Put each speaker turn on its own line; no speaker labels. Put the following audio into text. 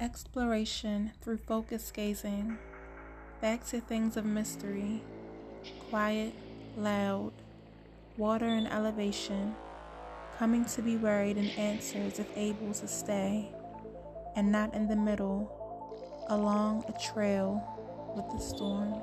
Exploration through focus gazing, back to things of mystery, quiet, loud, water and elevation, coming to be worried in answers if able to stay, and not in the middle, along a trail with the storm.